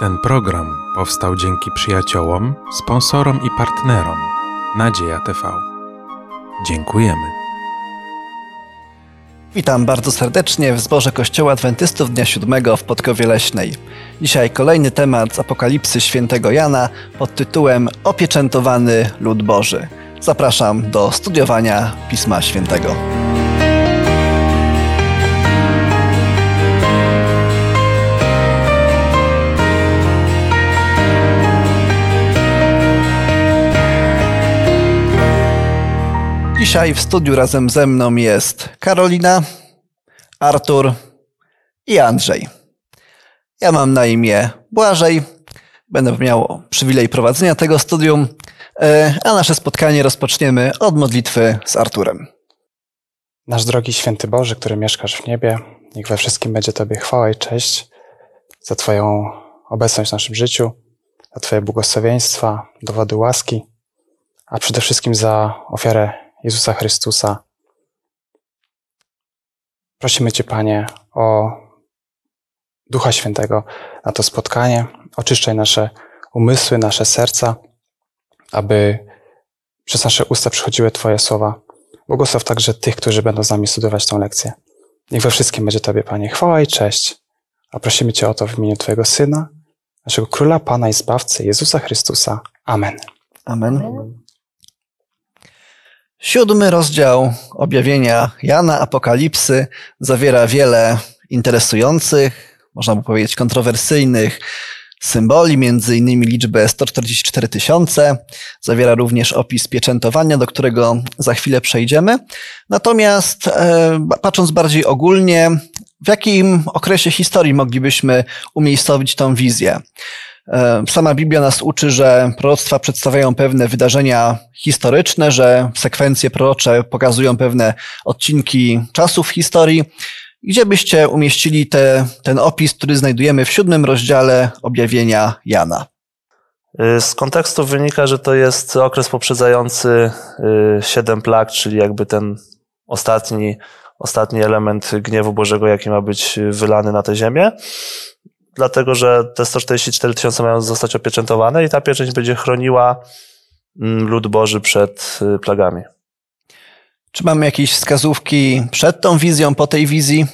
Ten program powstał dzięki przyjaciołom, sponsorom i partnerom Nadzieja TV. Dziękujemy. Witam bardzo serdecznie w zborze Kościoła Adwentystów Dnia Siódmego w Podkowie Leśnej. Dzisiaj kolejny temat z Apokalipsy Świętego Jana pod tytułem Opieczętowany Lud Boży. Zapraszam do studiowania Pisma Świętego. Dzisiaj w studiu razem ze mną jest Karolina, Artur i Andrzej. Ja mam na imię Błażej, będę miał przywilej prowadzenia tego studium, e, a nasze spotkanie rozpoczniemy od modlitwy z Arturem. Nasz drogi święty Boże, który mieszkasz w niebie, niech we wszystkim będzie Tobie chwała i cześć za Twoją obecność w naszym życiu, za Twoje błogosławieństwa, dowody łaski, a przede wszystkim za ofiarę Jezusa Chrystusa. Prosimy Cię, Panie, o Ducha Świętego na to spotkanie. Oczyszczaj nasze umysły, nasze serca, aby przez nasze usta przychodziły Twoje słowa. Błogosław także tych, którzy będą z nami studiować tę lekcję. Niech we wszystkim będzie Tobie, Panie, chwała i cześć. A prosimy Cię o to w imieniu Twojego Syna, naszego Króla, Pana i Zbawcy, Jezusa Chrystusa. Amen. Amen. Siódmy rozdział objawienia Jana Apokalipsy zawiera wiele interesujących, można by powiedzieć kontrowersyjnych symboli, między innymi liczbę 144 tysiące. Zawiera również opis pieczętowania, do którego za chwilę przejdziemy. Natomiast e, patrząc bardziej ogólnie, w jakim okresie historii moglibyśmy umiejscowić tą wizję? E, sama Biblia nas uczy, że proroctwa przedstawiają pewne wydarzenia historyczne, że sekwencje prorocze pokazują pewne odcinki czasów historii. Gdzie byście umieścili te, ten opis, który znajdujemy w siódmym rozdziale objawienia Jana? Y, z kontekstu wynika, że to jest okres poprzedzający y, siedem plag, czyli jakby ten ostatni, ostatni element gniewu Bożego, jaki ma być wylany na tę ziemię dlatego że te 144 tysiące mają zostać opieczętowane i ta pieczęć będzie chroniła mm, lud Boży przed y, plagami. Czy mamy jakieś wskazówki przed tą wizją, po tej wizji?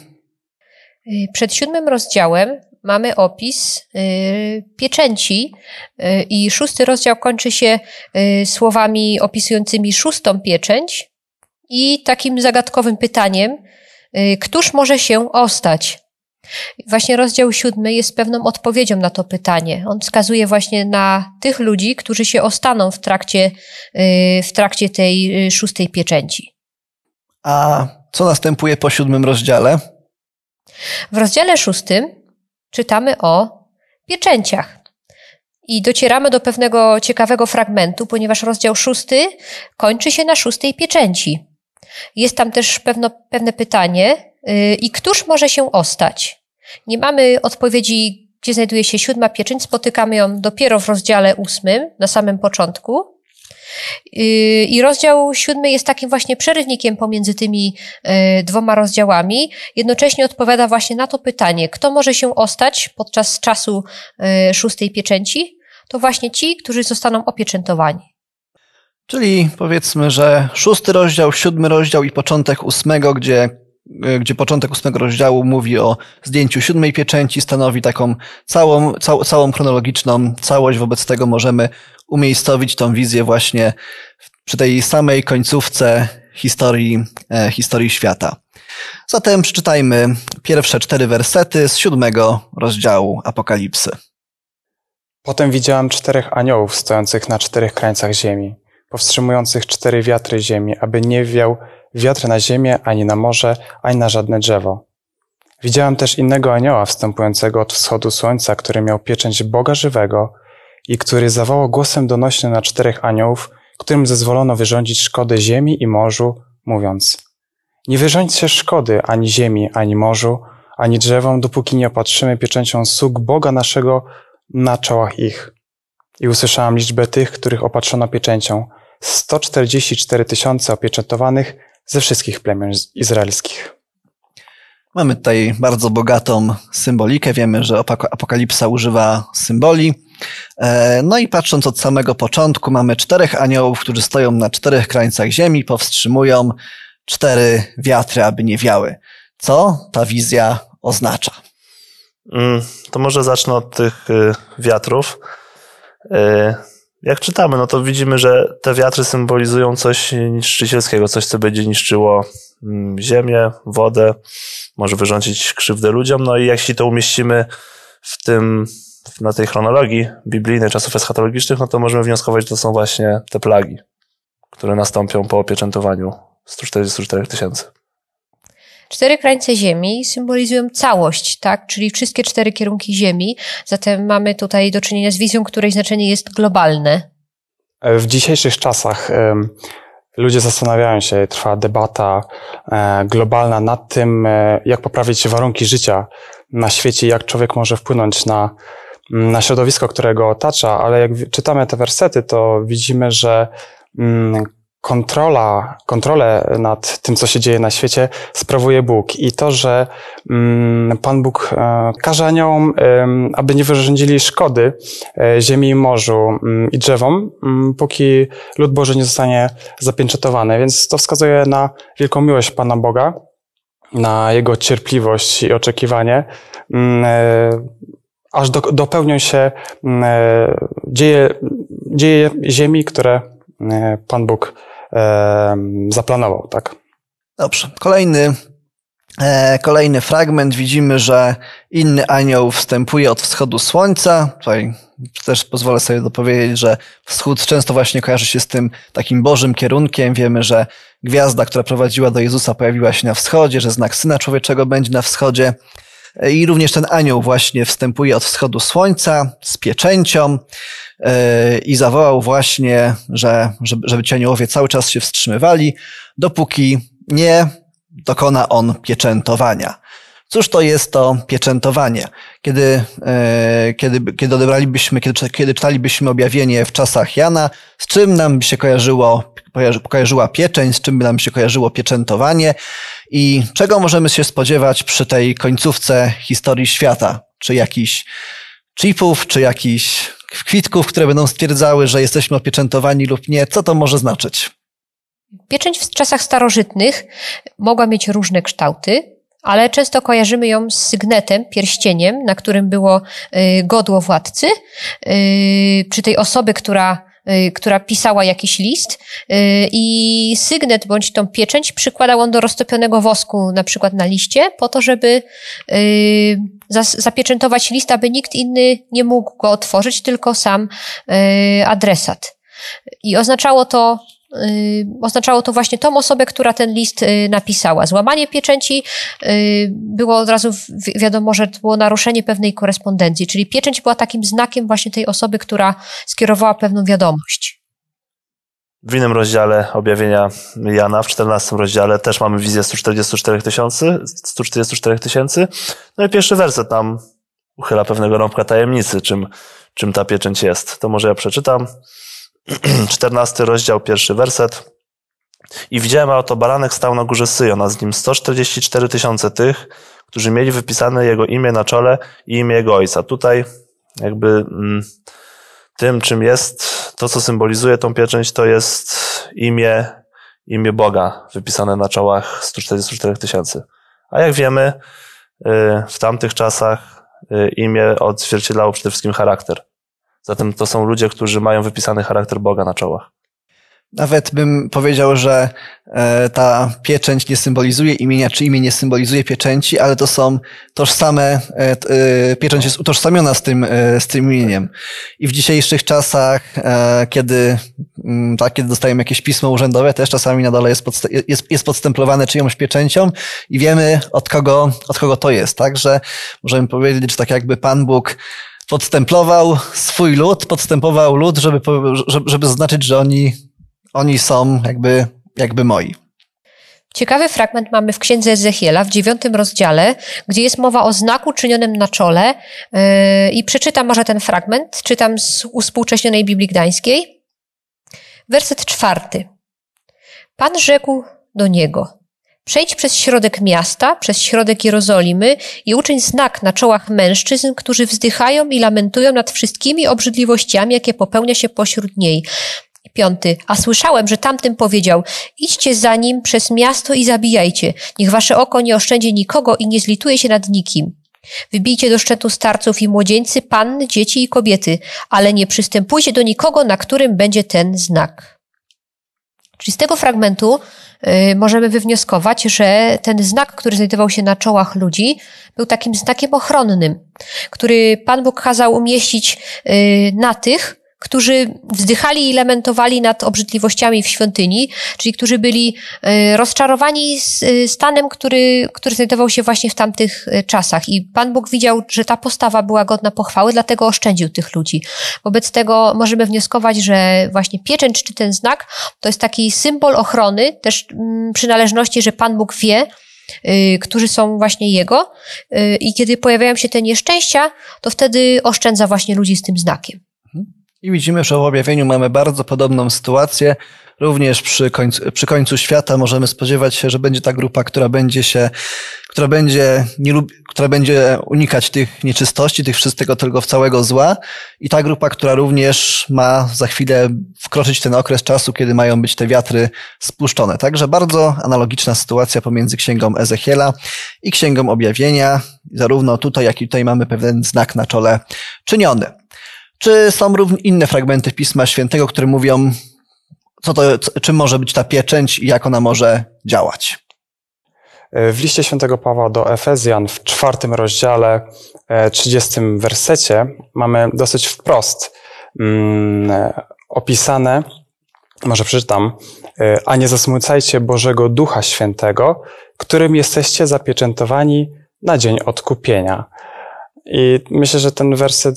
Y, przed siódmym rozdziałem mamy opis y, pieczęci i szósty rozdział kończy się słowami opisującymi szóstą pieczęć i takim zagadkowym pytaniem, któż może się ostać? Właśnie rozdział siódmy jest pewną odpowiedzią na to pytanie. On wskazuje właśnie na tych ludzi, którzy się ostaną w trakcie, y, w trakcie tej y, szóstej pieczęci. A co następuje po siódmym rozdziale? W rozdziale szóstym czytamy o pieczęciach. I docieramy do pewnego ciekawego fragmentu, ponieważ rozdział szósty kończy się na szóstej pieczęci. Jest tam też pewno, pewne pytanie, I któż może się ostać? Nie mamy odpowiedzi, gdzie znajduje się siódma pieczęć. Spotykamy ją dopiero w rozdziale ósmym, na samym początku. Y, I rozdział siódmy jest takim właśnie przerywnikiem pomiędzy tymi y, dwoma rozdziałami. Jednocześnie odpowiada właśnie na to pytanie, kto może się ostać podczas czasu szóstej pieczęci? To właśnie ci, którzy zostaną opieczętowani. Czyli powiedzmy, że szósty rozdział, siódmy rozdział i początek ósmego, gdzie gdzie początek ósmego rozdziału mówi o zdjęciu siódmej pieczęci, stanowi taką całą, cał, całą chronologiczną całość. Wobec tego możemy umiejscowić tą wizję właśnie przy tej samej końcówce historii, e, historii świata. Zatem przeczytajmy pierwsze cztery wersety z siódmego rozdziału Apokalipsy. Potem widziałem czterech aniołów stojących na czterech krańcach ziemi, powstrzymujących cztery wiatry ziemi, aby nie wiał wiatr na ziemię, ani na morze, ani na żadne drzewo. Widziałem też innego anioła wstępującego od wschodu słońca, który miał pieczęć Boga żywego i który zawołał głosem donośnym na czterech aniołów, którym zezwolono wyrządzić szkody ziemi i morzu, mówiąc Nie wyrządźcie szkody ani ziemi, ani morzu, ani drzewom, dopóki nie opatrzymy pieczęcią sług Boga naszego na czołach ich. I usłyszałam liczbę tych, których opatrzono pieczęcią. 144 tysiące opieczętowanych ze wszystkich plemion izraelskich. Mamy tutaj bardzo bogatą symbolikę. Wiemy, że Apokalipsa używa symboli. E, no i patrząc od samego początku, mamy czterech aniołów, którzy stoją na czterech krańcach ziemi, powstrzymują cztery wiatry, aby nie wiały. Co ta wizja oznacza? Mm, to może zacznę od tych y, wiatrów. Jak czytamy, no to widzimy, że te wiatry symbolizują coś niszczycielskiego, coś, co będzie niszczyło mm, ziemię, wodę, może wyrządzić krzywdę ludziom. No i jeśli to umieścimy w tym, na tej chronologii biblijnej czasów eschatologicznych, no to możemy wnioskować, że to są właśnie te plagi, które nastąpią po opieczętowaniu 144 tysięcy. Cztery krańce Ziemi symbolizują całość, tak? czyli wszystkie cztery kierunki Ziemi. Zatem mamy tutaj do czynienia z wizją, której znaczenie jest globalne. W dzisiejszych czasach ludzie zastanawiają się, trwa debata e, globalna nad tym, e, jak poprawić warunki życia na świecie, jak człowiek może wpłynąć na, na środowisko, które go otacza, ale jak czytamy te wersety, to widzimy, że mm, kontrola, kontrolę nad tym, co się dzieje na świecie, sprawuje Bóg. I to, że mm, Pan Bóg e, każe aniołom, aby nie wyrządzili szkody e, ziemi, morzu mm, i drzewom, mm, póki lud Boży nie zostanie zapieczętowany. Więc to wskazuje na wielką miłość Pana Boga, na Jego cierpliwość i oczekiwanie, e, aż do, dopełnią się dzieje, dzieje ziemi, które Pan Bóg zaplanował, tak? Dobrze. Kolejny, e, kolejny fragment. Widzimy, że inny anioł wstępuje od wschodu słońca. Tutaj też pozwolę sobie dopowiedzieć, że wschód często właśnie kojarzy się z tym takim bożym kierunkiem. Wiemy, że gwiazda, która prowadziła do Jezusa, pojawiła się na wschodzie, że znak Syna Człowieczego będzie na wschodzie. I również ten anioł właśnie wstępuje od wschodu słońca z pieczęcią e, i zawołał właśnie, że, żeby ci aniołowie cały czas się wstrzymywali, dopóki nie dokona on pieczętowania. Cóż to jest to pieczętowanie? Kiedy, e, kiedy, kiedy odebralibyśmy, kiedy, kiedy czytalibyśmy objawienie w czasach Jana, z czym nam się kojarzyło, kojarzyła pieczęć, z czym by nam się kojarzyło pieczętowanie i czego możemy się spodziewać przy tej końcówce historii świata? Czy jakichś chipów, czy jakichś kwitków, które będą stwierdzały, że jesteśmy opieczętowani lub nie? Co to może znaczyć? Pieczęć w czasach starożytnych mogła mieć różne kształty, ale często kojarzymy ją z sygnetem, pierścieniem, na którym było y, godło władcy, y, przy tej osoby, która y, która pisała jakiś list i sygnet bądź tą pieczęć przykładał on do roztopionego wosku na przykład na liście po to, żeby zapieczętować list, aby nikt inny nie mógł go otworzyć, tylko sam adresat. I oznaczało to Y, oznaczało to właśnie tą osobę, która ten list y, napisała. Złamanie pieczęci y, było od razu wiadomo, że to było naruszenie pewnej korespondencji, czyli pieczęć była takim znakiem właśnie tej osoby, która skierowała pewną wiadomość. W innym rozdziale objawienia Jana, w 14 rozdziale, też mamy wizję 144 tysięcy, 144 tysięcy. No i pierwszy werset tam uchyla pewnego rąbka tajemnicy, czym, czym ta pieczęć jest. To może ja przeczytam. 14 rozdział, pierwszy werset. I widziałem, a oto baranek stał na górze Syjon, a z nim 144 tysiące tych, którzy mieli wypisane jego imię na czole i imię jego ojca. Tutaj jakby mm, tym, czym jest, to co symbolizuje tą pieczęć, to jest imię, imię Boga wypisane na czołach 144 tysięcy. A jak wiemy, y, w tamtych czasach y, imię odzwierciedlało przede wszystkim charakter. Zatem to są ludzie, którzy mają wypisany charakter Boga na czołach. Nawet bym powiedział, że e, ta pieczęć nie symbolizuje imienia, czy imię nie symbolizuje pieczęci, ale to są tożsame, e, e, pieczęć jest utożsamiona z tym, z tym imieniem. I w dzisiejszych czasach, kiedy, mm, tak, kiedy dostajemy jakieś pismo urzędowe, też czasami na dole jest, jest, jest podstemplowane czyjąś pieczęcią i wiemy od kogo, od kogo to jest. Także możemy powiedzieć, że tak jakby Pan Bóg podstemplował swój lud, podstępował lud, żeby, żeby zaznaczyć, że oni, oni są jakby, jakby moi. Ciekawy fragment mamy w księdze Ezechiela w dziewiątym rozdziale, gdzie jest mowa o znaku czynionym na czole. Yy, I przeczytam może ten fragment, czytam z uspółcześnionej Biblii Gdańskiej. Werset czwarty. Pan rzekł do niego: Przejdź przez środek miasta, przez środek Jerozolimy i uczyń znak na czołach mężczyzn, którzy wzdychają i lamentują nad wszystkimi obrzydliwościami, jakie popełnia się pośród niej. Piąty. A słyszałem, że tamtym powiedział, idźcie za nim przez miasto i zabijajcie. Niech wasze oko nie oszczędzi nikogo i nie zlituje się nad nikim. Wybijcie do szczytu starców i młodzieńcy, panny, dzieci i kobiety, ale nie przystępujcie do nikogo, na którym będzie ten znak. Czyli z tego fragmentu możemy wywnioskować, że ten znak, który znajdował się na czołach ludzi, był takim znakiem ochronnym, który Pan Bóg kazał umieścić y, na tych, którzy wzdychali i lamentowali nad obrzydliwościami w świątyni, czyli którzy byli e, rozczarowani e, stanem, który, który znajdował się właśnie w tamtych e, czasach. I Pan Bóg widział, że ta postawa była godna pochwały, dlatego oszczędził tych ludzi. Wobec tego możemy wnioskować, że właśnie pieczęć czy ten znak to jest taki symbol ochrony, też mm, przynależności, że Pan Bóg wie, którzy są właśnie Jego i kiedy pojawiają się te nieszczęścia, to wtedy oszczędza właśnie ludzi z tym znakiem. I widzimy, że w objawieniu mamy bardzo podobną sytuację. Również przy końcu, przy końcu świata możemy spodziewać się, że będzie ta grupa, która będzie się, która będzie, nie lub, która będzie unikać tych nieczystości, tych wszystkiego tylko całego zła. I ta grupa, która również ma za chwilę wkroczyć ten okres czasu, kiedy mają być te wiatry spuszczone. Także bardzo analogiczna sytuacja pomiędzy księgą Ezechiela i księgą objawienia. Zarówno tutaj, jak i tutaj mamy pewien znak na czole czyniony. Czy są inne fragmenty Pisma Świętego, które mówią, co to, czym może być ta pieczęć i jak ona może działać? W liście świętego Pawła do Efezjan w czwartym rozdziale, e, trzydziestym wersecie mamy dosyć wprost mm, opisane, może przeczytam, e, a nie zasmucajcie Bożego Ducha Świętego, którym jesteście zapieczętowani na dzień odkupienia. I myślę, że ten werset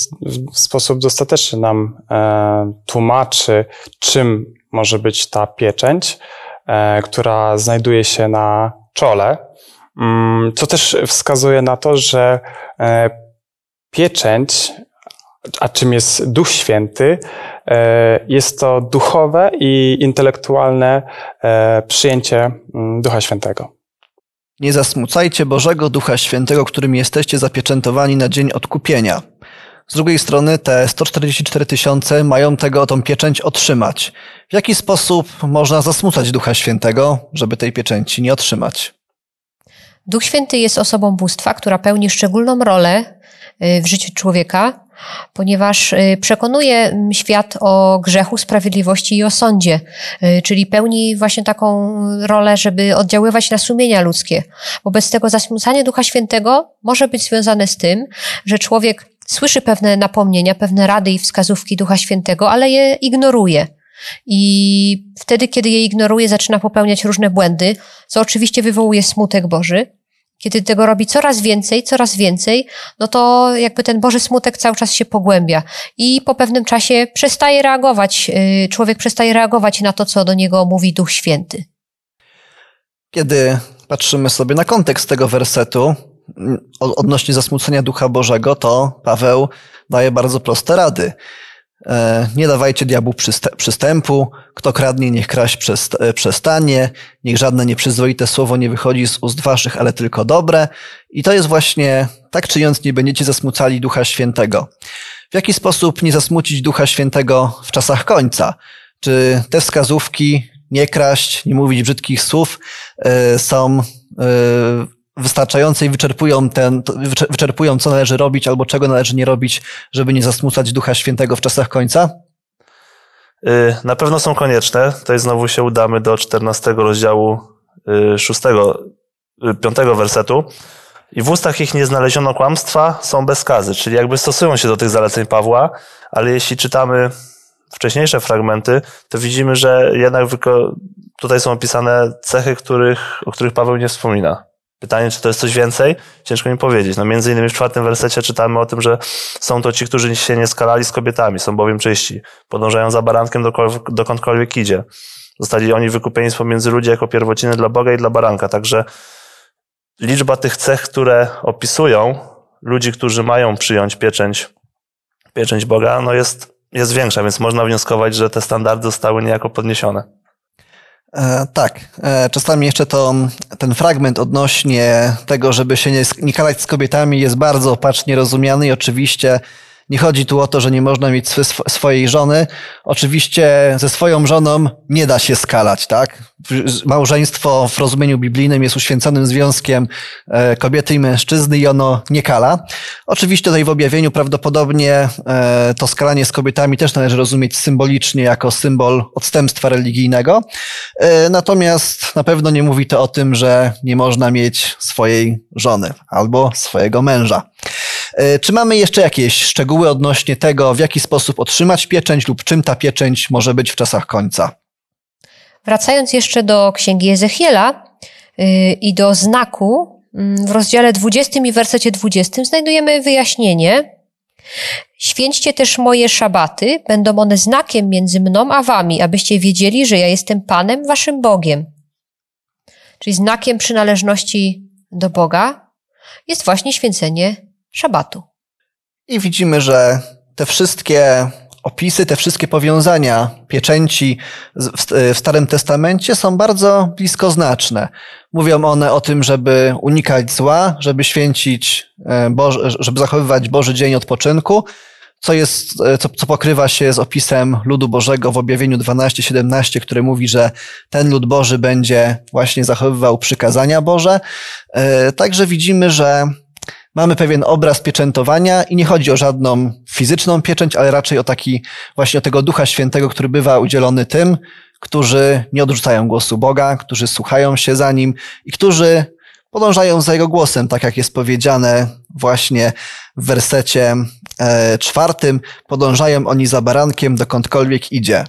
w sposób dostateczny nam e, tłumaczy, czym może być ta pieczęć, e, która znajduje się na czole, mm, co też wskazuje na to, że e, pieczęć, a czym jest Duch Święty, e, jest to duchowe i intelektualne e, przyjęcie mm, Ducha Świętego. Nie zasmucajcie Bożego Ducha Świętego, którym jesteście zapieczętowani na dzień odkupienia. Z drugiej strony te 144 tysiące mają tego tą pieczęć otrzymać. W jaki sposób można zasmucać Ducha Świętego, żeby tej pieczęci nie otrzymać? Duch Święty jest osobą bóstwa, która pełni szczególną rolę y, w życiu człowieka, ponieważ y, przekonuje mm, świat o grzechu, sprawiedliwości i o sądzie, y, czyli pełni właśnie taką rolę, żeby oddziaływać na sumienia ludzkie. Wobec tego zasmucanie Ducha Świętego może być związane z tym, że człowiek słyszy pewne napomnienia, pewne rady i wskazówki Ducha Świętego, ale je ignoruje. I wtedy, kiedy je ignoruje, zaczyna popełniać różne błędy, co oczywiście wywołuje smutek Boży kiedy tego robi coraz więcej, coraz więcej, no to jakby ten Boży smutek cały czas się pogłębia i po pewnym czasie przestaje reagować, y, człowiek przestaje reagować na to, co do niego mówi Duch Święty. Kiedy patrzymy sobie na kontekst tego wersetu mm, odnośnie zasmucenia Ducha Bożego, to Paweł daje bardzo proste rady. E, nie dawajcie diabłu przystępu. Kto kradnie, niech kraść e, przestanie. Niech żadne nieprzyzwoite słowo nie wychodzi z ust waszych, ale tylko dobre. I to jest właśnie, tak czyniąc, nie będziecie zasmucali Ducha Świętego. W jaki sposób nie zasmucić Ducha Świętego w czasach końca? Czy te wskazówki, nie kraść, nie mówić brzydkich słów, e, są wystarczające i wyczerpują, ten, wyczerpują, co należy robić albo czego należy nie robić, żeby nie zasmucać Ducha Świętego w czasach końca? Y, na pewno są konieczne. Tutaj znowu się udamy do 14 rozdziału 6, y, 5 y, wersetu. I w ustach ich nie znaleziono kłamstwa, są bez skazy, czyli jakby stosują się do tych zaleceń Pawła, ale jeśli czytamy wcześniejsze fragmenty, to widzimy, że jednak tutaj są opisane cechy, których, o których Paweł nie wspomina. Pytanie, czy to jest coś więcej? Ciężko mi powiedzieć. No między innymi w czwartym wersecie czytamy o tym, że są to ci, którzy się nie skalali z kobietami, są bowiem czyści. Podążają za barankiem dokądkolwiek idzie. Zostali oni wykupieni z pomiędzy ludzi jako pierwociny dla Boga i dla baranka. Także liczba tych cech, które opisują ludzi, którzy mają przyjąć pieczęć, pieczęć Boga, no jest, jest większa, więc można wnioskować, że te standardy zostały niejako podniesione. E, tak. E, czasami jeszcze to, ten fragment odnośnie tego, żeby się nie, nie z kobietami jest bardzo opacznie rozumiany i oczywiście nie chodzi tu o to, że nie można mieć swy, swojej żony. Oczywiście ze swoją żoną nie da się skalać, tak? Małżeństwo w rozumieniu biblijnym jest uświęconym związkiem e, kobiety i mężczyzny i ono nie kala. Oczywiście tutaj w objawieniu prawdopodobnie e, to skalanie z kobietami też należy rozumieć symbolicznie jako symbol odstępstwa religijnego. E, natomiast na pewno nie mówi to o tym, że nie można mieć swojej żony albo swojego męża. Czy mamy jeszcze jakieś szczegóły odnośnie tego, w jaki sposób otrzymać pieczęć lub czym ta pieczęć może być w czasach końca? Wracając jeszcze do księgi Ezechiela yy, i do znaku, yy, w rozdziale 20 i wersecie 20 znajdujemy wyjaśnienie. Święćcie też moje szabaty, będą one znakiem między mną a wami, abyście wiedzieli, że ja jestem Panem, waszym Bogiem. Czyli znakiem przynależności do Boga jest właśnie święcenie szabatu. I widzimy, że te wszystkie opisy, te wszystkie powiązania pieczęci w Starym Testamencie są bardzo bliskoznaczne. Mówią one o tym, żeby unikać zła, żeby święcić, e, Boże, żeby zachowywać Boży Dzień Odpoczynku, co, jest, e, co, co pokrywa się z opisem ludu Bożego w objawieniu 12-17, który mówi, że ten lud Boży będzie właśnie zachowywał przykazania Boże. E, także widzimy, że mamy pewien obraz pieczętowania i nie chodzi o żadną fizyczną pieczęć, ale raczej o taki właśnie o tego Ducha Świętego, który bywa udzielony tym, którzy nie odrzucają głosu Boga, którzy słuchają się za Nim i którzy podążają za Jego głosem, tak jak jest powiedziane właśnie w wersecie e, czwartym. Podążają oni za barankiem, dokądkolwiek idzie.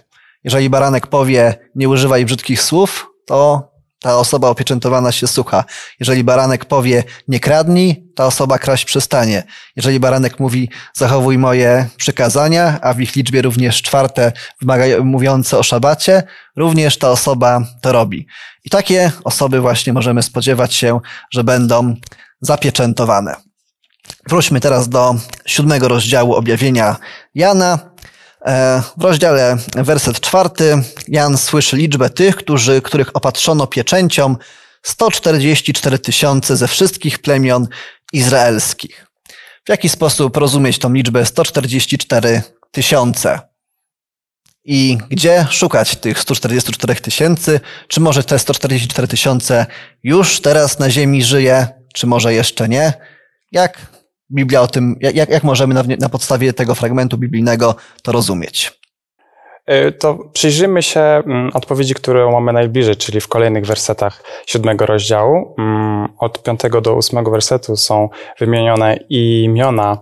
Jeżeli baranek powie, nie używaj brzydkich słów, to ta osoba opieczętowana się słucha. Jeżeli baranek powie nie kradnij, ta osoba kraść przestanie. Jeżeli baranek mówi zachowuj moje przykazania, a w ich liczbie również czwarte mówiące o szabacie, również ta osoba to robi. I takie osoby właśnie możemy spodziewać się, że będą zapieczętowane. Wróćmy teraz do siódmego rozdziału objawienia Jana. E, w rozdziale werset czwarty Jan słyszy liczbę tych, którzy, których opatrzono pieczęcią 144 tysiące ze wszystkich plemion izraelskich. W jaki sposób rozumieć tą liczbę 144 tysiące? I gdzie szukać tych 144 tysięcy? Czy może te 144 tysiące już teraz na ziemi żyje, czy może jeszcze nie? Jak Biblia o tym, jak, jak możemy na, na podstawie tego fragmentu biblijnego to rozumieć? E, to przyjrzymy się mm, odpowiedzi, którą mamy najbliżej, czyli w kolejnych wersetach siódmego rozdziału. Mm, od piątego do ósmego wersetu są wymienione imiona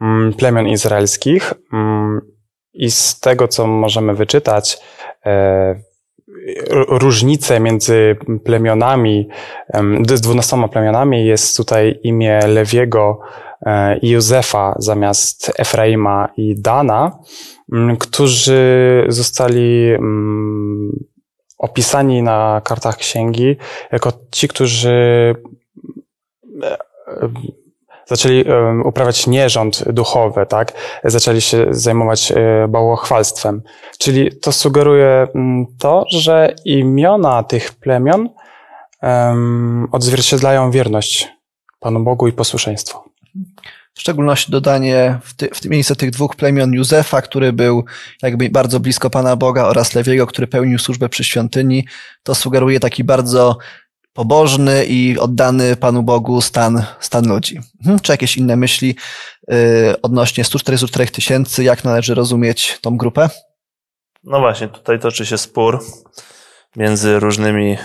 mm, plemion izraelskich i z tego, co możemy wyczytać, e, różnice między plemionami, z dwunastoma plemionami jest tutaj imię Lewiego, Józefa zamiast Efraima i Dana, mm, którzy zostali mm, opisani na kartach księgi jako ci, którzy e, e, zaczęli uprawiać nierząd duchowy, tak? Zaczęli się zajmować bałwochwalstwem. Czyli to sugeruje mm, to, że imiona tych plemion odzwierciedlają wierność Panu Bogu i posłuszeństwo. W szczególności dodanie w, ty, w miejsce tych dwóch plemion Józefa, który był jakby bardzo blisko Pana Boga oraz Lewiego, który pełnił służbę przy świątyni, to sugeruje taki bardzo pobożny i oddany Panu Bogu stan, stan ludzi. Mhm. Czy jakieś inne myśli yy, odnośnie 144 tysięcy, jak należy rozumieć tą grupę? No właśnie, tutaj toczy się spór między różnymi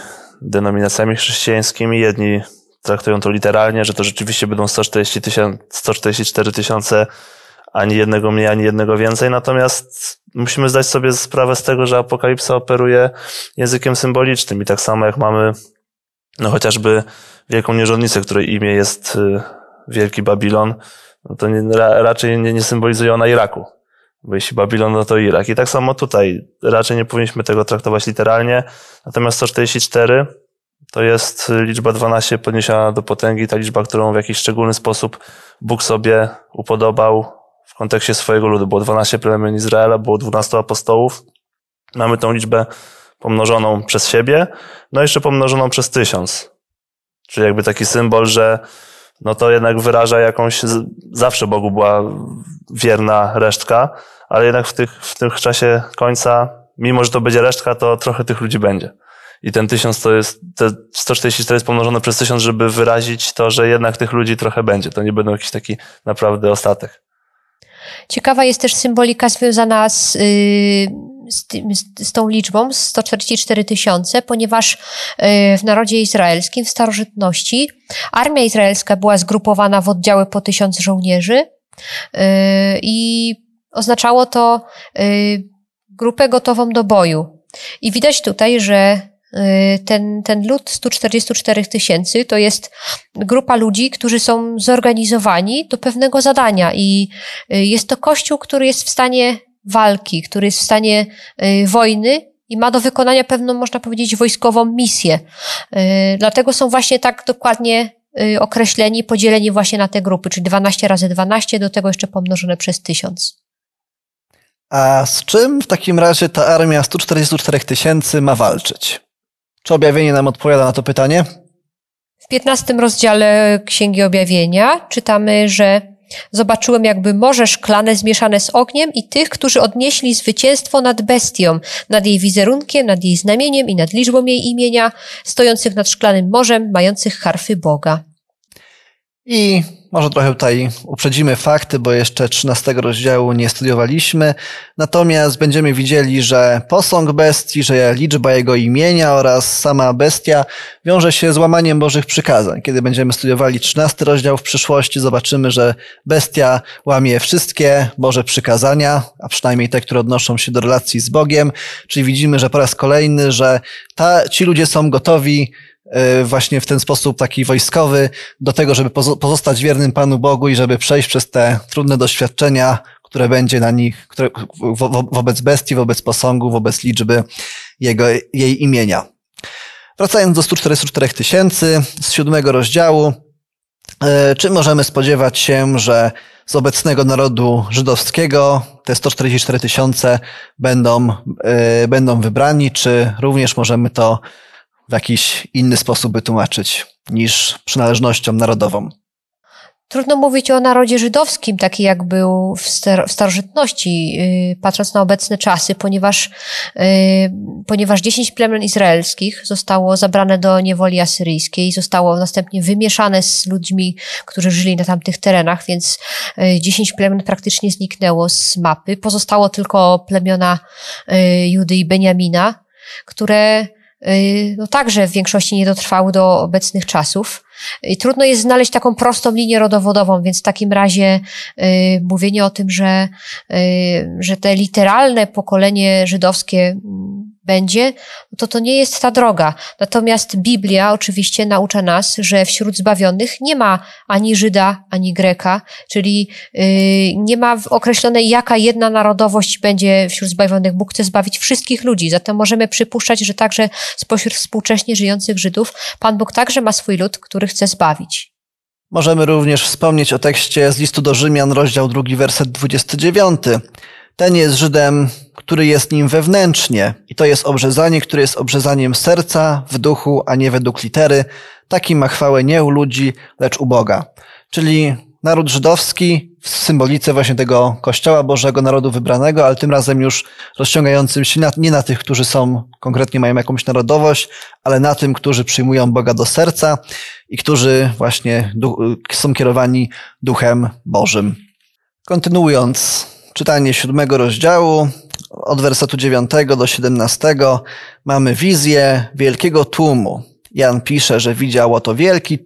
denominacjami chrześcijańskimi. Jedni traktują to literalnie, że to rzeczywiście będą 140 tysiące, 144 tysiące, ani jednego mniej, ani jednego więcej. Natomiast musimy zdać sobie sprawę z tego, że apokalipsa operuje językiem symbolicznym i tak samo jak mamy no chociażby wielką nierządnicę, której imię jest y, Wielki Babilon, no to nie, ra, raczej nie, nie symbolizuje ona Iraku. Bo jeśli Babilon, no to Irak. I tak samo tutaj. Raczej nie powinniśmy tego traktować literalnie. Natomiast 144 to jest liczba 12 podniesiona do potęgi, ta liczba, którą w jakiś szczególny sposób Bóg sobie upodobał w kontekście swojego ludu. Było 12 plemion Izraela, było 12 apostołów. Mamy tą liczbę pomnożoną przez siebie, no i jeszcze pomnożoną przez tysiąc. Czyli jakby taki symbol, że no to jednak wyraża jakąś, zawsze Bogu była wierna resztka, ale jednak w, tych, w tym czasie końca, mimo że to będzie resztka, to trochę tych ludzi będzie. I ten tysiąc to jest, te 144 jest pomnożone przez tysiąc, żeby wyrazić to, że jednak tych ludzi trochę będzie. To nie będą jakiś taki naprawdę ostatek. Ciekawa jest też symbolika związana z, yy, z, tym, z, tą liczbą 144 tysiące, ponieważ yy, w narodzie izraelskim, w starożytności, armia izraelska była zgrupowana w oddziały po tysiąc żołnierzy yy, i oznaczało to grupę gotową do boju. I widać tutaj, że Y, ten, ten lud 144 tysięcy to jest grupa ludzi, którzy są zorganizowani do pewnego zadania i y, jest to kościół, który jest w stanie walki, który jest w stanie y, wojny i ma do wykonania pewną, można powiedzieć, wojskową misję. Dlatego są właśnie tak dokładnie określeni, podzieleni właśnie na te grupy, czyli 12 razy 12, do tego jeszcze pomnożone przez 1000. A z czym w takim razie ta armia 144 tysięcy ma walczyć? Czy objawienie nam odpowiada na to pytanie? W 15 rozdziale Księgi Objawienia czytamy, że zobaczyłem jakby morze szklane zmieszane z ogniem i tych, którzy odnieśli zwycięstwo nad bestią, nad jej wizerunkiem, nad jej znamieniem i nad liczbą jej imienia, stojących nad szklanym morzem, mających harfy Boga. I może trochę tutaj uprzedzimy fakty, bo jeszcze 13 rozdziału nie studiowaliśmy. Natomiast będziemy widzieli, że posąg bestii, że liczba jego imienia oraz sama bestia wiąże się z łamaniem Bożych przykazań. Kiedy będziemy studiowali 13 rozdział w przyszłości, zobaczymy, że bestia łamie wszystkie Boże przykazania, a przynajmniej te, które odnoszą się do relacji z Bogiem. Czyli widzimy, że po raz kolejny, że ta, ci ludzie są gotowi właśnie w ten sposób taki wojskowy do tego, żeby pozostać wiernym Panu Bogu i żeby przejść przez te trudne doświadczenia, które będzie na nich, które, wo, wobec bestii, wobec posągu, wobec liczby jego, jej imienia. Wracając do 144 tysięcy z siódmego rozdziału, e, czy możemy spodziewać się, że z obecnego narodu żydowskiego te 144 tysiące będą, e, będą wybrani, czy również możemy to w jakiś inny sposób wytłumaczyć niż przynależnością narodową. Trudno mówić o narodzie żydowskim, taki jak był w, starożytności, yy, patrząc na obecne czasy, ponieważ, yy, ponieważ 10 plemion izraelskich zostało zabrane do niewoli asyryjskiej, zostało następnie wymieszane z ludźmi, którzy żyli na tamtych terenach, więc 10 yy, plemion praktycznie zniknęło z mapy. Pozostało tylko plemiona Judy i Beniamina, które Y, no także w większości nie dotrwały do obecnych czasów. I trudno jest znaleźć taką prostą linię rodowodową, więc w takim razie y, mówienie o tym, że, y, że te literalne pokolenie żydowskie będzie, to to nie jest ta droga. Natomiast Biblia oczywiście naucza nas, że wśród zbawionych nie ma ani Żyda, ani Greka, czyli yy, nie ma określonej, jaka jedna narodowość będzie wśród zbawionych. Bóg chce zbawić wszystkich ludzi. Zatem możemy przypuszczać, że także spośród współcześnie żyjących Żydów Pan Bóg także ma swój lud, który chce zbawić. Możemy również wspomnieć o tekście z listu do Rzymian, rozdział drugi, werset 29. Ten jest Żydem, który jest nim wewnętrznie. I to jest obrzezanie, które jest obrzezaniem serca, w duchu, a nie według litery. Taki ma chwałę nie u ludzi, lecz u Boga. Czyli naród żydowski w symbolice właśnie tego Kościoła Bożego, narodu wybranego, ale tym razem już rozciągającym się na, nie na tych, którzy są, konkretnie mają jakąś narodowość, ale na tym, którzy przyjmują Boga do serca i którzy właśnie są kierowani Duchem Bożym. Kontynuując czytanie siódmego rozdziału, od wersetu dziewiątego do siedemnastego, mamy wizję wielkiego tłumu. Jan pisze, że widział oto wielki,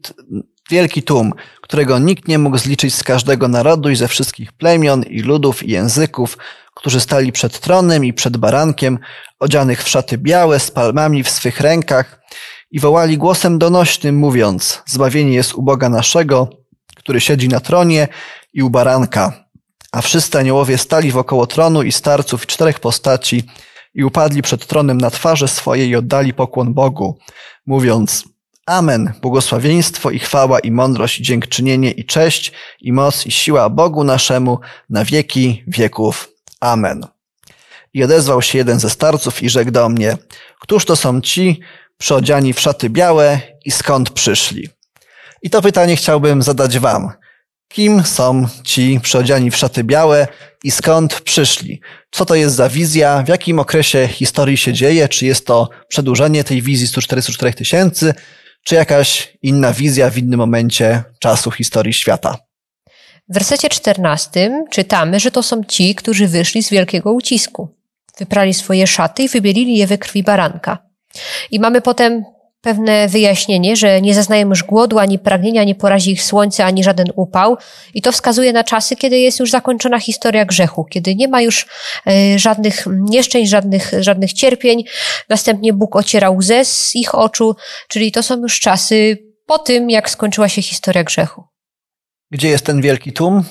wielki tłum, którego nikt nie mógł zliczyć z każdego narodu i ze wszystkich plemion i ludów i języków, którzy stali przed tronem i przed barankiem, odzianych w szaty białe, z palmami w swych rękach i wołali głosem donośnym, mówiąc, zbawienie jest u Boga naszego, który siedzi na tronie i u baranka. A wszyscy aniołowie stali wokoło tronu i starców i czterech postaci i upadli przed tronem na twarze swoje i oddali pokłon Bogu, mówiąc Amen, błogosławieństwo i chwała i mądrość i dziękczynienie i cześć i moc i siła Bogu naszemu na wieki wieków. Amen. I odezwał się jeden ze starców i rzekł do mnie, któż to są ci, przyodziani w szaty białe i skąd przyszli? I to pytanie chciałbym zadać wam. Kim są ci przyodziani w szaty białe i skąd przyszli? Co to jest za wizja? W jakim okresie historii się dzieje? Czy jest to przedłużenie tej wizji 144 tysięcy? Czy jakaś inna wizja w innym momencie czasu historii świata? W wersecie 14 czytamy, że to są ci, którzy wyszli z wielkiego ucisku. Wyprali swoje szaty i wybielili je we krwi baranka. I mamy potem pewne wyjaśnienie, że nie zaznają już głodu, ani pragnienia, nie porazi ich słońce, ani żaden upał. I to wskazuje na czasy, kiedy jest już zakończona historia grzechu, kiedy nie ma już e, żadnych nieszczęść, żadnych, żadnych cierpień. Następnie Bóg ociera łzę z ich oczu, czyli to są już czasy po tym, jak skończyła się historia grzechu. Gdzie jest ten wielki tłum?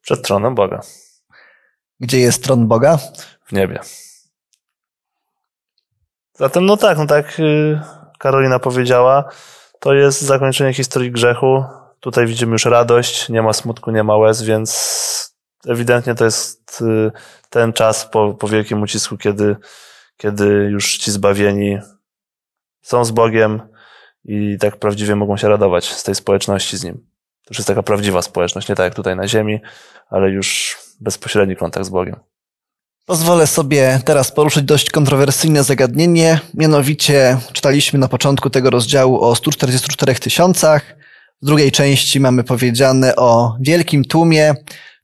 Przed tronem Boga. Gdzie jest tron Boga? W niebie. Zatem, no tak, no tak y, Karolina powiedziała, to jest zakończenie historii grzechu. Tutaj widzimy już radość, nie ma smutku, nie ma łez, więc ewidentnie to jest y, ten czas po, po wielkim ucisku, kiedy, kiedy już ci zbawieni są z Bogiem i tak prawdziwie mogą się radować z tej społeczności z Nim. To już jest taka prawdziwa społeczność, nie tak jak tutaj na ziemi, ale już bezpośredni kontakt z Bogiem. Pozwolę sobie teraz poruszyć dość kontrowersyjne zagadnienie. Mianowicie czytaliśmy na początku tego rozdziału o 144 tysiącach. W drugiej części mamy powiedziane o wielkim tłumie.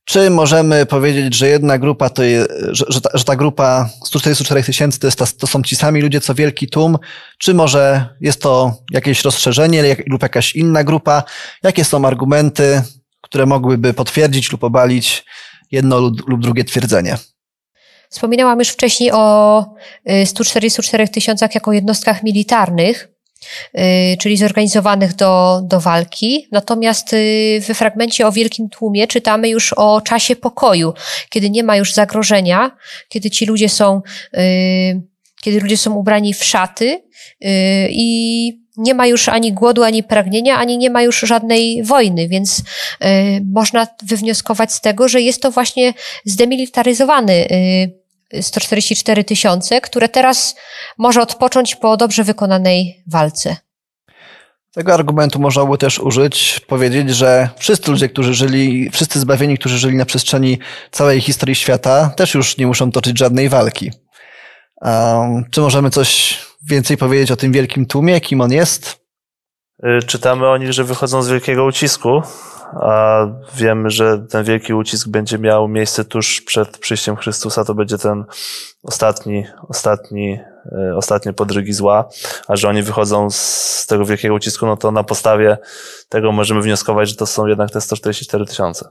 Czy możemy powiedzieć, że jedna grupa to jest, że, że, ta, że ta grupa 144 tysięcy to, jest ta, to są ci sami ludzie, co wielki tłum? Czy może jest to jakieś rozszerzenie lub jakaś inna grupa? Jakie są argumenty, które mogłyby potwierdzić lub obalić jedno lub drugie twierdzenie? Wspominałam już wcześniej o 144 y, tysiącach jako jednostkach militarnych, y, czyli zorganizowanych do, do walki. Natomiast y, we fragmencie o wielkim tłumie czytamy już o czasie pokoju, kiedy nie ma już zagrożenia, kiedy ci ludzie są, kiedy ludzie są ubrani w szaty i nie ma już ani głodu, ani pragnienia, ani nie ma już żadnej wojny, więc można wywnioskować z tego, że jest to właśnie zdemilitaryzowany 144 tysiące, które teraz może odpocząć po dobrze wykonanej walce. Tego argumentu można by też użyć, powiedzieć, że wszyscy ludzie, którzy żyli, wszyscy zbawieni, którzy żyli na przestrzeni całej historii świata, też już nie muszą toczyć żadnej walki. Um, czy możemy coś więcej powiedzieć o tym wielkim tłumie, kim on jest? Y, czytamy o nich, że wychodzą z wielkiego ucisku, a wiemy, że ten wielki ucisk będzie miał miejsce tuż przed przyjściem Chrystusa, to będzie ten ostatni, ostatni, e, ostatnie podrygi zła, a że oni wychodzą z tego wielkiego ucisku, no to na podstawie tego możemy wnioskować, że to są jednak te 144 tysiące.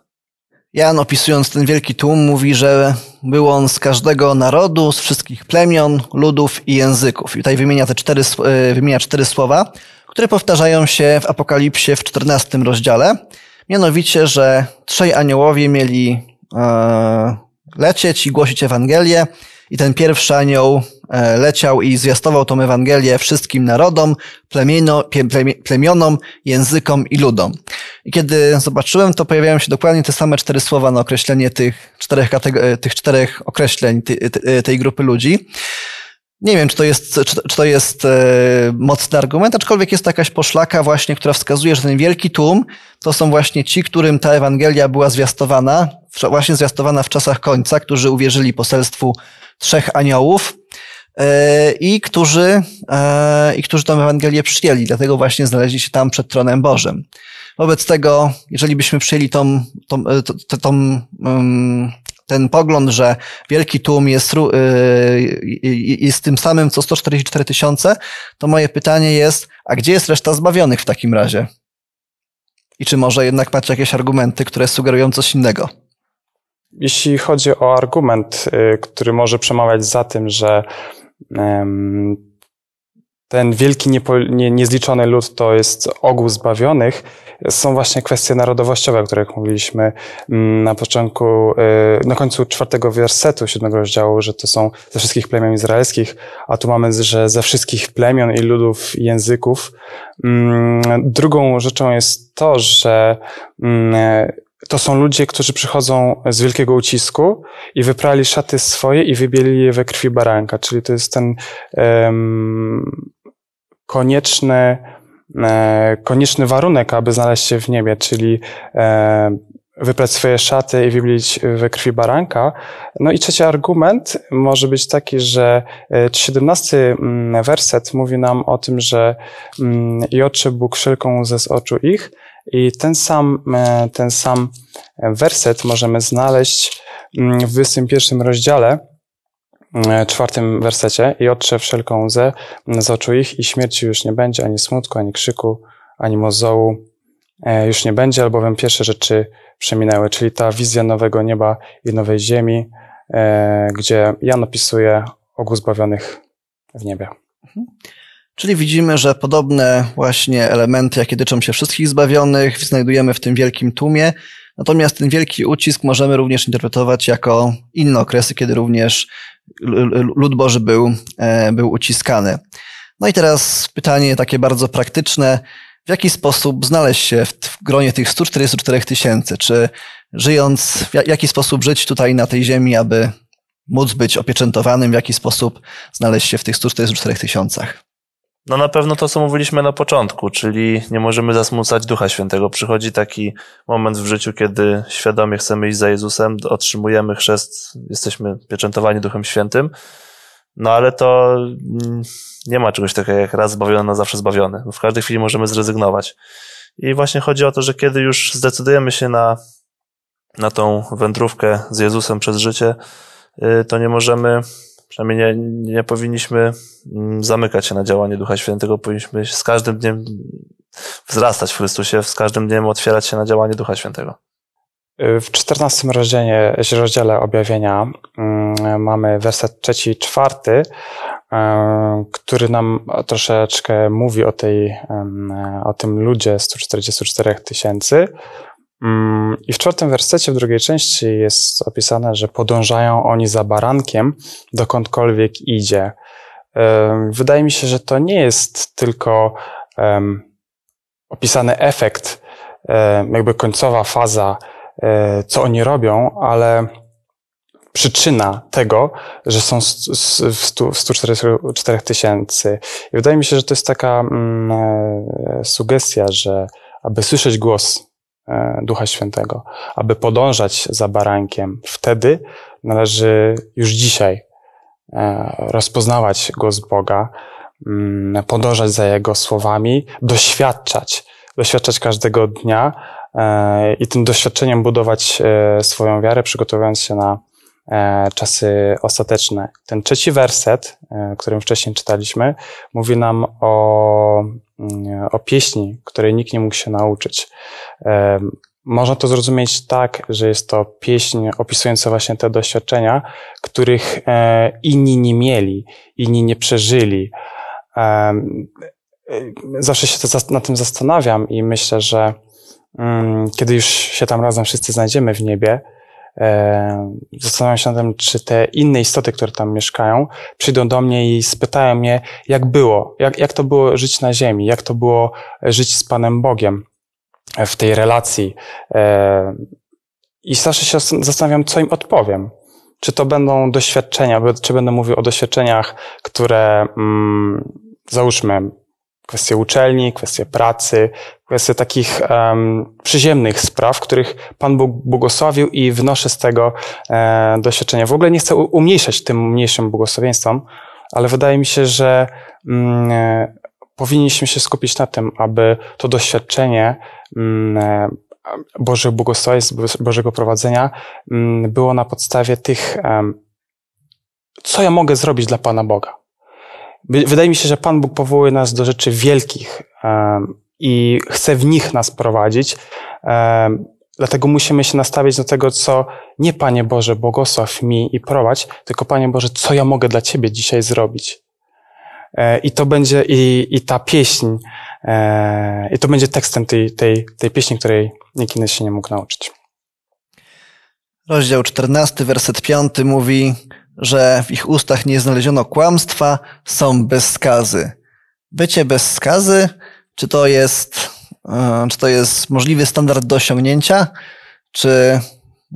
Jan opisując ten wielki tłum mówi, że był on z każdego narodu, z wszystkich plemion, ludów i języków. I tutaj wymienia te cztery, e, wymienia cztery słowa, które powtarzają się w Apokalipsie w 14 rozdziale. Mianowicie, że trzej aniołowie mieli e, lecieć i głosić Ewangelię i ten pierwszy anioł e, leciał i zwiastował tą Ewangelię wszystkim narodom, plemieno, plemionom, językom i ludom. I kiedy zobaczyłem, to pojawiają się dokładnie te same cztery słowa na określenie tych czterech, tych czterech określeń tej grupy ludzi. Nie wiem, czy to jest, czy, czy to jest e, mocny argument, aczkolwiek jest to jakaś poszlaka właśnie, która wskazuje, że ten wielki tłum to są właśnie ci, którym ta Ewangelia była zwiastowana, właśnie zwiastowana w czasach końca, którzy uwierzyli poselstwu trzech aniołów e, i którzy, e, i którzy tę Ewangelię przyjęli, dlatego właśnie znaleźli się tam przed tronem Bożym. Wobec tego, jeżeli byśmy przyjęli tą, tą, tą, tą um, ten pogląd, że wielki tłum jest, jest tym samym co 144 tysiące, to moje pytanie jest, a gdzie jest reszta zbawionych w takim razie? I czy może jednak macie jakieś argumenty, które sugerują coś innego? Jeśli chodzi o argument, y, który może przemawiać za tym, że ten wielki, niezliczony lud to jest ogół zbawionych, są właśnie kwestie narodowościowe, o których mówiliśmy mm, na początku, y, na końcu czwartego wersetu siódmego rozdziału, że to są ze wszystkich plemion izraelskich, a tu mamy, że ze wszystkich plemion i ludów i języków. Mm, drugą rzeczą jest to, że mm, to są ludzie, którzy przychodzą z wielkiego ucisku i wyprali szaty swoje i wybieli je we krwi baranka. Czyli to jest ten um, konieczny, konieczny warunek, aby znaleźć się w niebie, czyli e, wyprać swoje szaty i wybielić we krwi baranka. No i trzeci argument może być taki, że 17 e, mm, werset mówi nam o tym, że mm, i oczy Bóg wszelką łzę z oczu ich, i ten sam, e, ten sam werset możemy znaleźć mm, w 21 rozdziale, e, czwartym wersecie i otrze wszelką łzę z oczu ich i śmierci już nie będzie, ani smutku, ani krzyku, ani mozołu e, już nie będzie, albowiem pierwsze rzeczy przeminęły, czyli ta wizja nowego nieba i nowej ziemi, gdzie Jan opisuje ogół zbawionych w niebie. Mhm. Czyli widzimy, że podobne właśnie elementy, jakie dotyczą się wszystkich zbawionych, znajdujemy w tym wielkim tłumie. Natomiast ten wielki ucisk możemy również interpretować jako inne okresy, kiedy również lud Boży był, e, był uciskany. No i teraz pytanie takie bardzo praktyczne. W jaki sposób znaleźć się w gronie tych 144 tysięcy? Czy żyjąc, w jaki sposób żyć tutaj na tej ziemi, aby móc być opieczętowanym, w jaki sposób znaleźć się w tych 144 tysiącach? No na pewno to, co mówiliśmy na początku, czyli nie możemy zasmucać Ducha Świętego. Przychodzi taki moment w życiu, kiedy świadomie chcemy iść za Jezusem, otrzymujemy chrzest, jesteśmy pieczętowani Duchem Świętym, no ale to nie ma czegoś takiego jak raz zbawiony, na zawsze zbawiony. W każdej chwili możemy zrezygnować. I właśnie chodzi o to, że kiedy już zdecydujemy się na, na tą wędrówkę z Jezusem przez życie, y, to nie możemy przynajmniej nie, nie powinniśmy mm, zamykać się na działanie Ducha Świętego, powinniśmy z każdym dniem wzrastać w Chrystusie, z każdym dniem otwierać się na działanie Ducha Świętego. W czternastym rozdziale, rozdziale objawienia mm, mamy werset trzeci i czwarty, e, który nam troszeczkę mówi o, tej, o tym ludzie 144 tysięcy. Mm, I w czwartym wersecie, w drugiej części jest opisane, że podążają oni za barankiem, dokądkolwiek idzie. Wydaje mi się, że to nie jest tylko opisany efekt, jakby końcowa faza, um, co oni robią, ale przyczyna tego, że są w 144 tysięcy. I wydaje mi się, że to jest taka mm, e, sugestia, że aby słyszeć głos E, Ducha Świętego, aby podążać za barankiem. Wtedy należy już dzisiaj e, rozpoznawać głos Boga, mm, podążać za Jego słowami, doświadczać, doświadczać każdego dnia e, i tym doświadczeniem budować swoją wiarę, przygotowując się na czasy ostateczne. Ten trzeci werset, którym wcześniej czytaliśmy, mówi nam o o pieśni, której nikt nie mógł się nauczyć. Można to zrozumieć tak, że jest to pieśń opisująca właśnie te doświadczenia, których e, inni nie mieli, inni nie przeżyli. E, zawsze się na tym zastanawiam i myślę, że mm, kiedy już się tam razem wszyscy znajdziemy w niebie, zastanawiam się nad tym, czy te inne istoty, które tam mieszkają, przyjdą do mnie i spytają mnie, jak było, jak, jak to było żyć na ziemi, jak to było żyć z Panem Bogiem w tej relacji. E, I zawsze się zastanawiam, co im odpowiem. Czy to będą doświadczenia, czy będę mówił o doświadczeniach, które, mm, załóżmy, kwestie uczelni, kwestie pracy, kwestie takich um, przyziemnych spraw, których Pan Bóg błogosławił i wnoszę z tego e, doświadczenia. W ogóle nie chcę umniejszać tym mniejszym błogosławieństwom, ale wydaje mi się, że mm, e, powinniśmy się skupić na tym, aby to doświadczenie mm, e, Bożych błogosławieństw, Bożego prowadzenia mm, było na podstawie tych, co ja mogę zrobić dla Pana Boga Wydaje mi się, że Pan Bóg powołuje nas do rzeczy wielkich i chce w nich nas prowadzić. Dlatego musimy się nastawić do tego, co nie Panie Boże, błogosław mi i prowadź, tylko Panie Boże, co ja mogę dla Ciebie dzisiaj zrobić. E, I to będzie, i, i ta pieśń, e, i to będzie tekstem tej, tej, tej pieśni, której nikt inny się nie mógł nauczyć. Rozdział 14, werset 5 mówi, że w ich ustach nie znaleziono kłamstwa, są bez skazy. Bycie bez skazy, czy to jest, e, czy to jest możliwy standard do osiągnięcia, Czy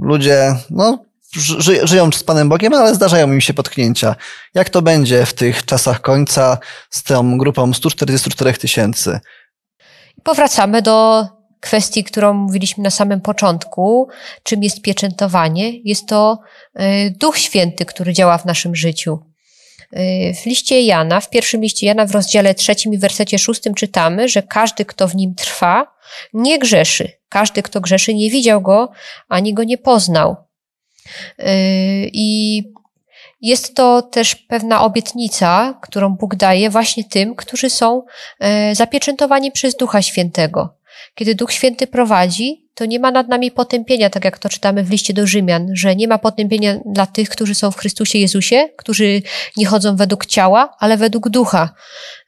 ludzie, no, ży, żyją z Panem Bogiem, ale zdarzają im się potknięcia. Jak to będzie w tych czasach końca z tą grupą 144 tysięcy? Powracamy do kwestii, którą mówiliśmy na samym początku, czym jest pieczętowanie. Jest to y, Duch Święty, który działa w naszym życiu. Y, w liście Jana, w pierwszym liście Jana w rozdziale trzecim i wersecie szóstym czytamy, że każdy, kto w nim trwa, nie grzeszy. Każdy, kto grzeszy, nie widział go, ani go nie poznał. Y, I jest to też pewna obietnica, którą Bóg daje właśnie tym, którzy są zapieczętowani przez Ducha Świętego. Kiedy Duch Święty prowadzi, to nie ma nad nami potępienia, tak jak to czytamy w liście do Rzymian, że nie ma potępienia dla tych, którzy są w Chrystusie Jezusie, którzy nie chodzą według ciała, ale według ducha.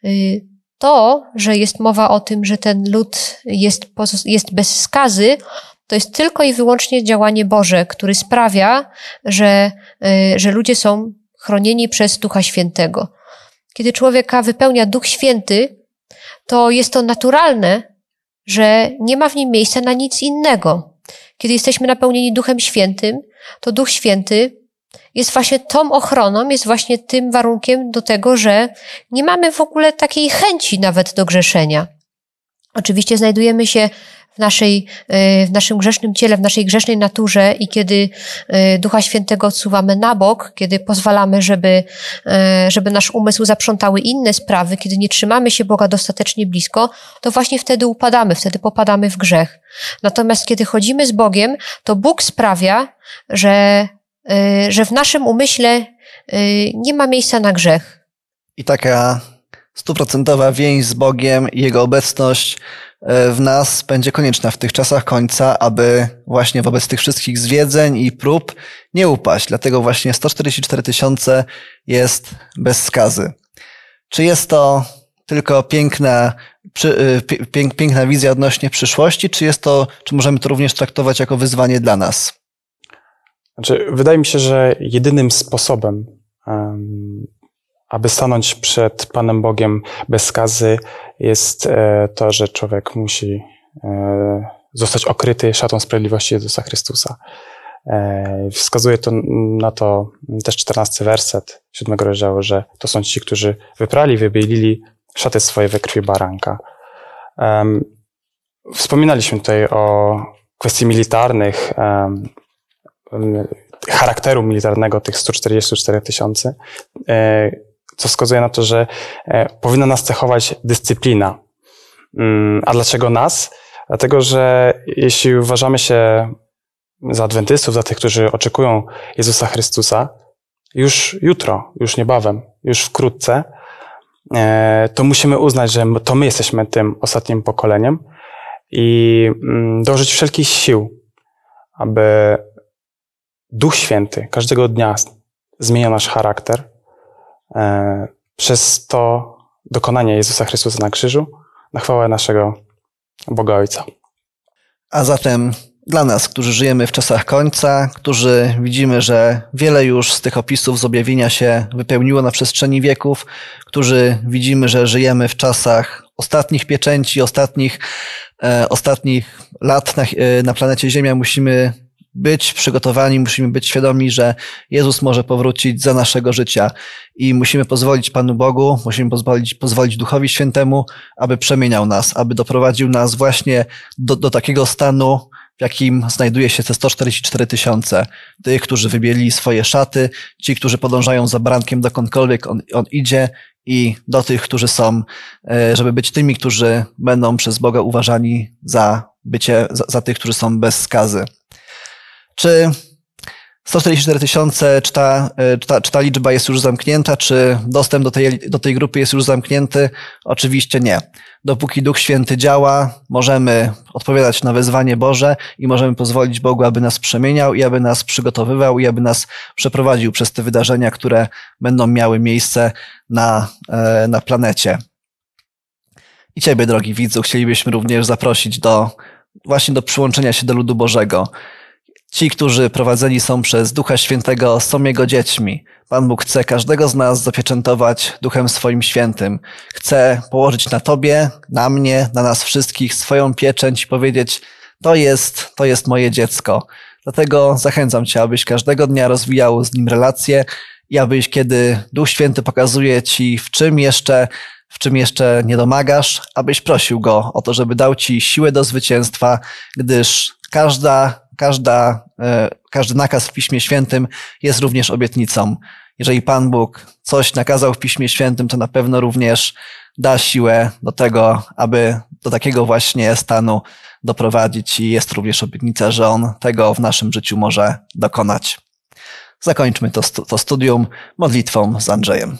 Y, to, że jest mowa o tym, że ten lud jest, jest bez skazy, to jest tylko i wyłącznie działanie Boże, który sprawia, że, y, że ludzie są chronieni przez Ducha Świętego. Kiedy człowieka wypełnia Duch Święty, to jest to naturalne, że nie ma w nim miejsca na nic innego. Kiedy jesteśmy napełnieni Duchem Świętym, to Duch Święty jest właśnie tą ochroną, jest właśnie tym warunkiem do tego, że nie mamy w ogóle takiej chęci nawet do grzeszenia. Oczywiście znajdujemy się w, naszej, e, w naszym grzesznym ciele, w naszej grzesznej naturze i kiedy e, Ducha Świętego odsuwamy na bok, kiedy pozwalamy, żeby, e, żeby nasz umysł zaprzątały inne sprawy, kiedy nie trzymamy się Boga dostatecznie blisko, to właśnie wtedy upadamy, wtedy popadamy w grzech. Natomiast kiedy chodzimy z Bogiem, to Bóg sprawia, że, że w naszym umyśle nie ma miejsca na grzech. I taka stuprocentowa więź z Bogiem i Jego obecność w nas będzie konieczna w tych czasach końca, aby właśnie wobec tych wszystkich zwiedzeń i prób nie upaść. Dlatego właśnie 144 tysiące jest bez skazy. Czy jest to tylko piękna, e, piękna wizja odnośnie przyszłości, czy jest to, czy możemy to również traktować jako wyzwanie dla nas? Znaczy, wydaje mi się, że jedynym sposobem, aby stanąć przed Panem Bogiem bez skazy, jest e, to, że człowiek musi e, zostać okryty szatą sprawiedliwości Jezusa Chrystusa. E, wskazuje to na to też czternasty werset siódmego rozdziału, że to są ci, którzy wyprali, wybielili szaty swoje we krwi baranka. Wspominaliśmy tutaj o kwestii militarnych, charakteru militarnego tych 144 tysięcy co wskazuje na to, że e, powinna nas cechować dyscyplina. Mm, a dlaczego nas? Dlatego, że jeśli uważamy się za adwentystów, za tych, którzy oczekują Jezusa Chrystusa, już jutro, już niebawem, już wkrótce, e, to musimy uznać, że to my jesteśmy tym ostatnim pokoleniem i mm, dołożyć wszelkich sił, aby Duch Święty każdego dnia zmienia nasz charakter, przez to dokonanie Jezusa Chrystusa na krzyżu na chwałę naszego Boga Ojca. A zatem dla nas, którzy żyjemy w czasach końca, którzy widzimy, że wiele już z tych opisów z objawienia się wypełniło na przestrzeni wieków, którzy widzimy, że żyjemy w czasach ostatnich pieczęci, ostatnich, e, ostatnich lat na, e, na planecie Ziemia, musimy być przygotowani, musimy być świadomi, że Jezus może powrócić za naszego życia i musimy pozwolić Panu Bogu, musimy pozwolić, pozwolić Duchowi Świętemu, aby przemieniał nas, aby doprowadził nas właśnie do, do takiego stanu, w jakim znajduje się te 144 tysiące. Tych, którzy wybieli swoje szaty, ci, którzy podążają za barankiem dokądkolwiek on, on idzie i do tych, którzy są, e, żeby być tymi, którzy będą przez Boga uważani za bycie, za, za tych, którzy są bez skazy. Czy 144 tysiące, czy ta, e, czy, czy ta liczba jest już zamknięta, czy dostęp do tej, do tej grupy jest już zamknięty? Oczywiście nie. Dopóki Duch Święty działa, możemy odpowiadać na wezwanie Boże i możemy pozwolić Bogu, aby nas przemieniał i aby nas przygotowywał i aby nas przeprowadził przez te wydarzenia, które będą miały miejsce na, e, na planecie. I Ciebie, drogi widzu, chcielibyśmy również zaprosić do, właśnie do przyłączenia się do ludu Bożego. Ci, którzy prowadzeni są przez Ducha Świętego, są Jego dziećmi. Pan Bóg chce każdego z nas zapieczętować Duchem swoim świętym. Chce położyć na Tobie, na mnie, na nas wszystkich swoją pieczęć i powiedzieć, To jest, to jest moje dziecko. Dlatego zachęcam Cię, abyś każdego dnia rozwijał z nim relacje i abyś, kiedy Duch Święty pokazuje Ci, w czym jeszcze, w czym jeszcze nie domagasz, abyś prosił Go o to, żeby dał Ci siłę do zwycięstwa, gdyż każda, każda, e, każdy nakaz w Piśmie Świętym jest również obietnicą. Jeżeli Pan Bóg coś nakazał w Piśmie Świętym, to na pewno również da siłę do tego, aby do takiego właśnie stanu doprowadzić i jest również obietnica, że On tego w naszym życiu może dokonać. Zakończmy to, to studium modlitwą z Andrzejem.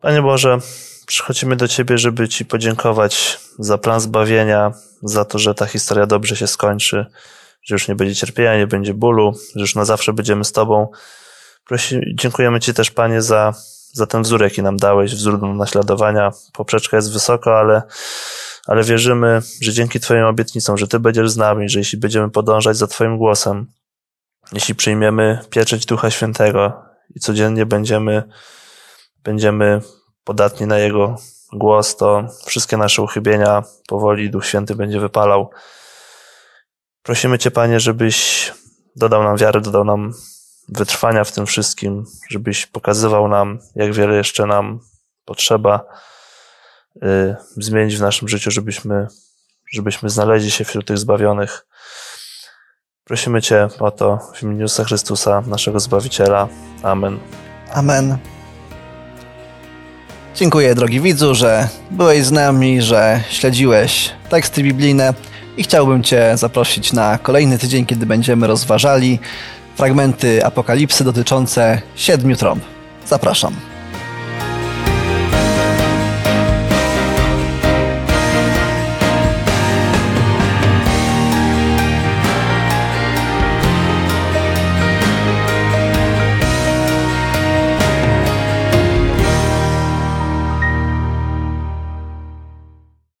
Panie Boże, przychodzimy do Ciebie, żeby Ci podziękować za plan zbawienia, za to, że ta historia dobrze się skończy, że już nie będzie cierpienia, nie będzie bólu, że już na zawsze będziemy z Tobą. Prosi, dziękujemy Ci też, Panie, za, za ten wzór, jaki nam dałeś, wzór do naśladowania. Poprzeczka jest wysoko, ale, ale wierzymy, że dzięki Twoim obietnicom, że Ty będziesz z nami, że jeśli będziemy podążać za Twoim głosem, jeśli przyjmiemy pieczęć Ducha Świętego i codziennie będziemy, będziemy podatni na Jego głos, to wszystkie nasze uchybienia powoli Duch Święty będzie wypalał. Prosimy Cię, Panie, żebyś dodał nam wiary, dodał nam wytrwania w tym wszystkim, żebyś pokazywał nam, jak wiele jeszcze nam potrzeba y, zmienić w naszym życiu, żebyśmy, żebyśmy znaleźli się wśród tych zbawionych. Prosimy Cię o to w imieniu Jezusa Chrystusa, naszego Zbawiciela. Amen. Amen. Dziękuję, drogi widzu, że byłeś z nami, że śledziłeś teksty biblijne i chciałbym Cię zaprosić na kolejny tydzień, kiedy będziemy rozważali fragmenty apokalipsy dotyczące siedmiu trąb. Zapraszam.